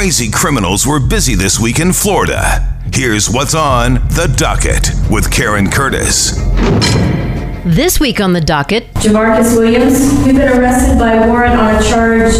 Crazy criminals were busy this week in Florida. Here's what's on the docket with Karen Curtis. This week on the docket, Jamarcus Williams, who's been arrested by warrant on a charge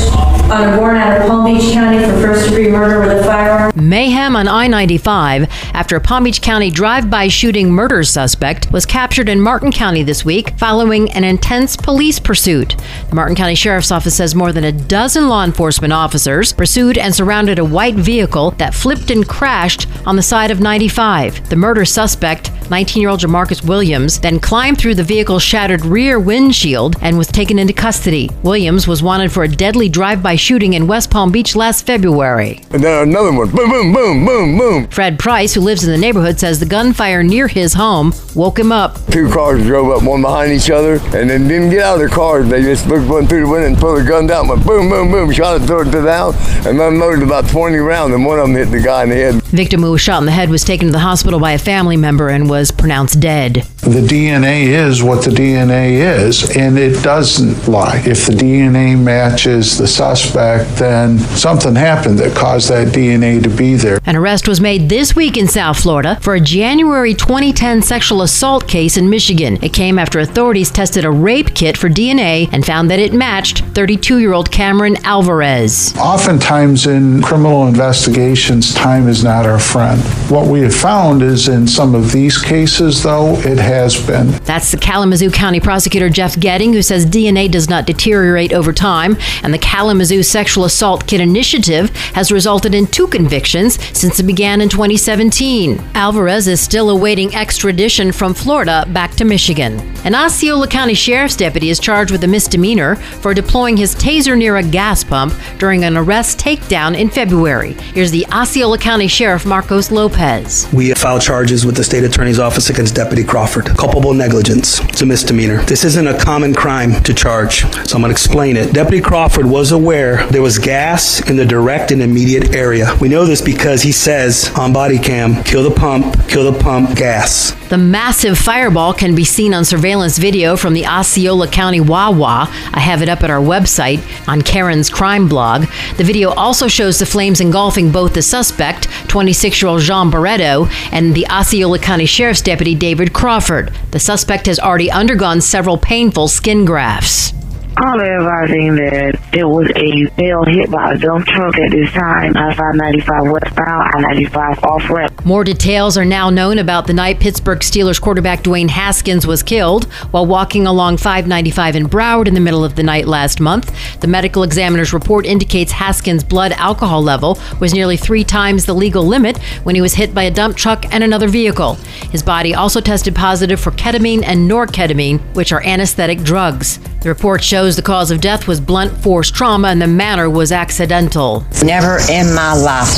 on a warrant out of Palm Beach County for first degree murder with a firearm. mayhem on I 95 after a Palm Beach County drive by shooting murder suspect was captured in Martin County this week following an intense police pursuit. The Martin County Sheriff's Office says more than a dozen law enforcement officers pursued and surrounded a white vehicle that flipped and crashed on the side of 95. The murder suspect, 19 year old Jamarcus Williams, then climbed through the vehicle's shattered rear windshield and was taken into custody. Williams was wanted for a deadly drive by shooting in West Palm Beach last February. And then another one. Boom, boom, boom, boom, boom. Fred Price, who lives in the neighborhood, says the gunfire near his home woke him up. Two cars drove up one behind each other and then didn't get out of their cars. They just looked one through the window and pulled their guns out and went boom, boom, boom, shot it to the down and unloaded about 20 rounds and one of them hit the guy in the head. Victim who was shot in the head was taken to the hospital by a family member and was pronounced dead. The DNA is what the DNA is, and it doesn't lie. If the DNA matches the suspect, then something happened that caused that DNA to be there. An arrest was made this week in South Florida for a January 2010 sexual assault case in Michigan. It came after authorities tested a rape kit for DNA and found that it matched 32 year old Cameron Alvarez. Oftentimes in criminal investigations, time is not our friend. What we have found is in some of these cases, though, it has been. That's the Kalamazoo County prosecutor Jeff Getting, who says DNA does not deteriorate over time, and the Kalamazoo Sexual Assault Kit Initiative has resulted in two convictions since it began in 2017. Alvarez is still awaiting extradition from Florida back to Michigan. An Osceola County Sheriff's deputy is charged with a misdemeanor for deploying his taser near a gas pump during an arrest takedown in February. Here's the Osceola County Sheriff Marcos Lopez. We filed charges with the state attorney's office against Deputy Crawford. Culpable negligence. It's a misdemeanor. This isn't a common crime to charge, so I'm going to explain it. Deputy Crawford was aware there was gas in the direct and immediate area. We know this because he says on body cam, kill the pump, kill the pump, gas. The massive fireball can be seen on surveillance video from the Osceola County Wawa. I have it up at our website on Karen's crime blog. The video also shows the flames engulfing both the suspect, 26 year old Jean Barreto, and the Osceola County Sheriff's Deputy David Crawford. The suspect has already undergone several painful skin grafts. All advising that there was a male hit by a dump truck at this time, I-595 westbound, I-95 off ramp. More details are now known about the night Pittsburgh Steelers quarterback Dwayne Haskins was killed while walking along 595 in Broward in the middle of the night last month. The medical examiner's report indicates Haskins' blood alcohol level was nearly three times the legal limit when he was hit by a dump truck and another vehicle. His body also tested positive for ketamine and norketamine, which are anesthetic drugs. The report shows the cause of death was blunt force trauma and the manner was accidental. Never in my life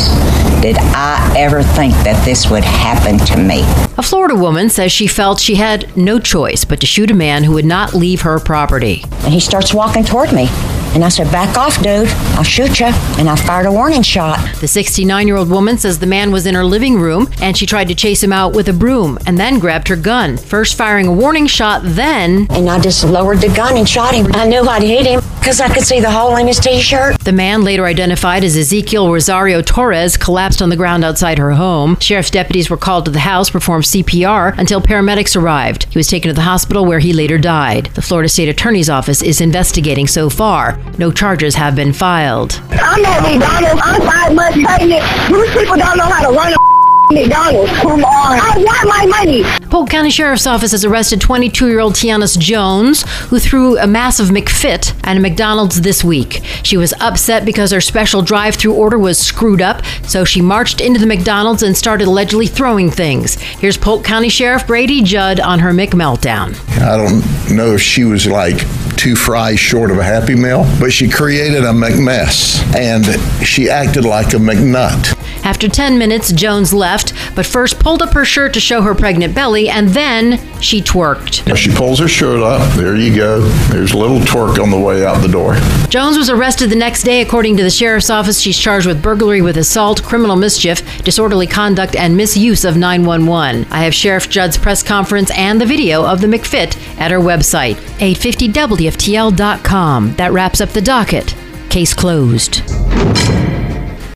did I ever think that this would happen to me. A Florida woman says she felt she had no choice but to shoot a man who would not leave her property. And he starts walking toward me. And I said, Back off, dude. I'll shoot you. And I fired a warning shot. The 69 year old woman says the man was in her living room and she tried to chase him out with a broom and then grabbed her gun, first firing a warning shot, then. And I just lowered the gun and shot him. I knew I'd hit him because I could see the hole in his t shirt. The man, later identified as Ezekiel Rosario Torres, collapsed on the ground outside her home. Sheriff's deputies were called to the house, performed CPR until paramedics arrived. He was taken to the hospital where he later died. The Florida State Attorney's Office is investigating so far. No charges have been filed. I'm at McDonald's. I'm five months pregnant. These people don't know how to run a McDonald's. Come on. I want my money. Polk County Sheriff's Office has arrested 22 year old Tianis Jones, who threw a massive McFit at a McDonald's this week. She was upset because her special drive through order was screwed up, so she marched into the McDonald's and started allegedly throwing things. Here's Polk County Sheriff Grady Judd on her McMeltdown. I don't know if she was like two fries short of a Happy Meal, but she created a McMess and she acted like a McNut. After 10 minutes, Jones left, but first pulled up her shirt to show her pregnant belly, and then she twerked. Now she pulls her shirt up. There you go. There's a little twerk on the way out the door. Jones was arrested the next day. According to the sheriff's office, she's charged with burglary with assault, criminal mischief, disorderly conduct, and misuse of 911. I have Sheriff Judd's press conference and the video of the McFit at our website, 850WFTL.com. That wraps up the docket. Case closed.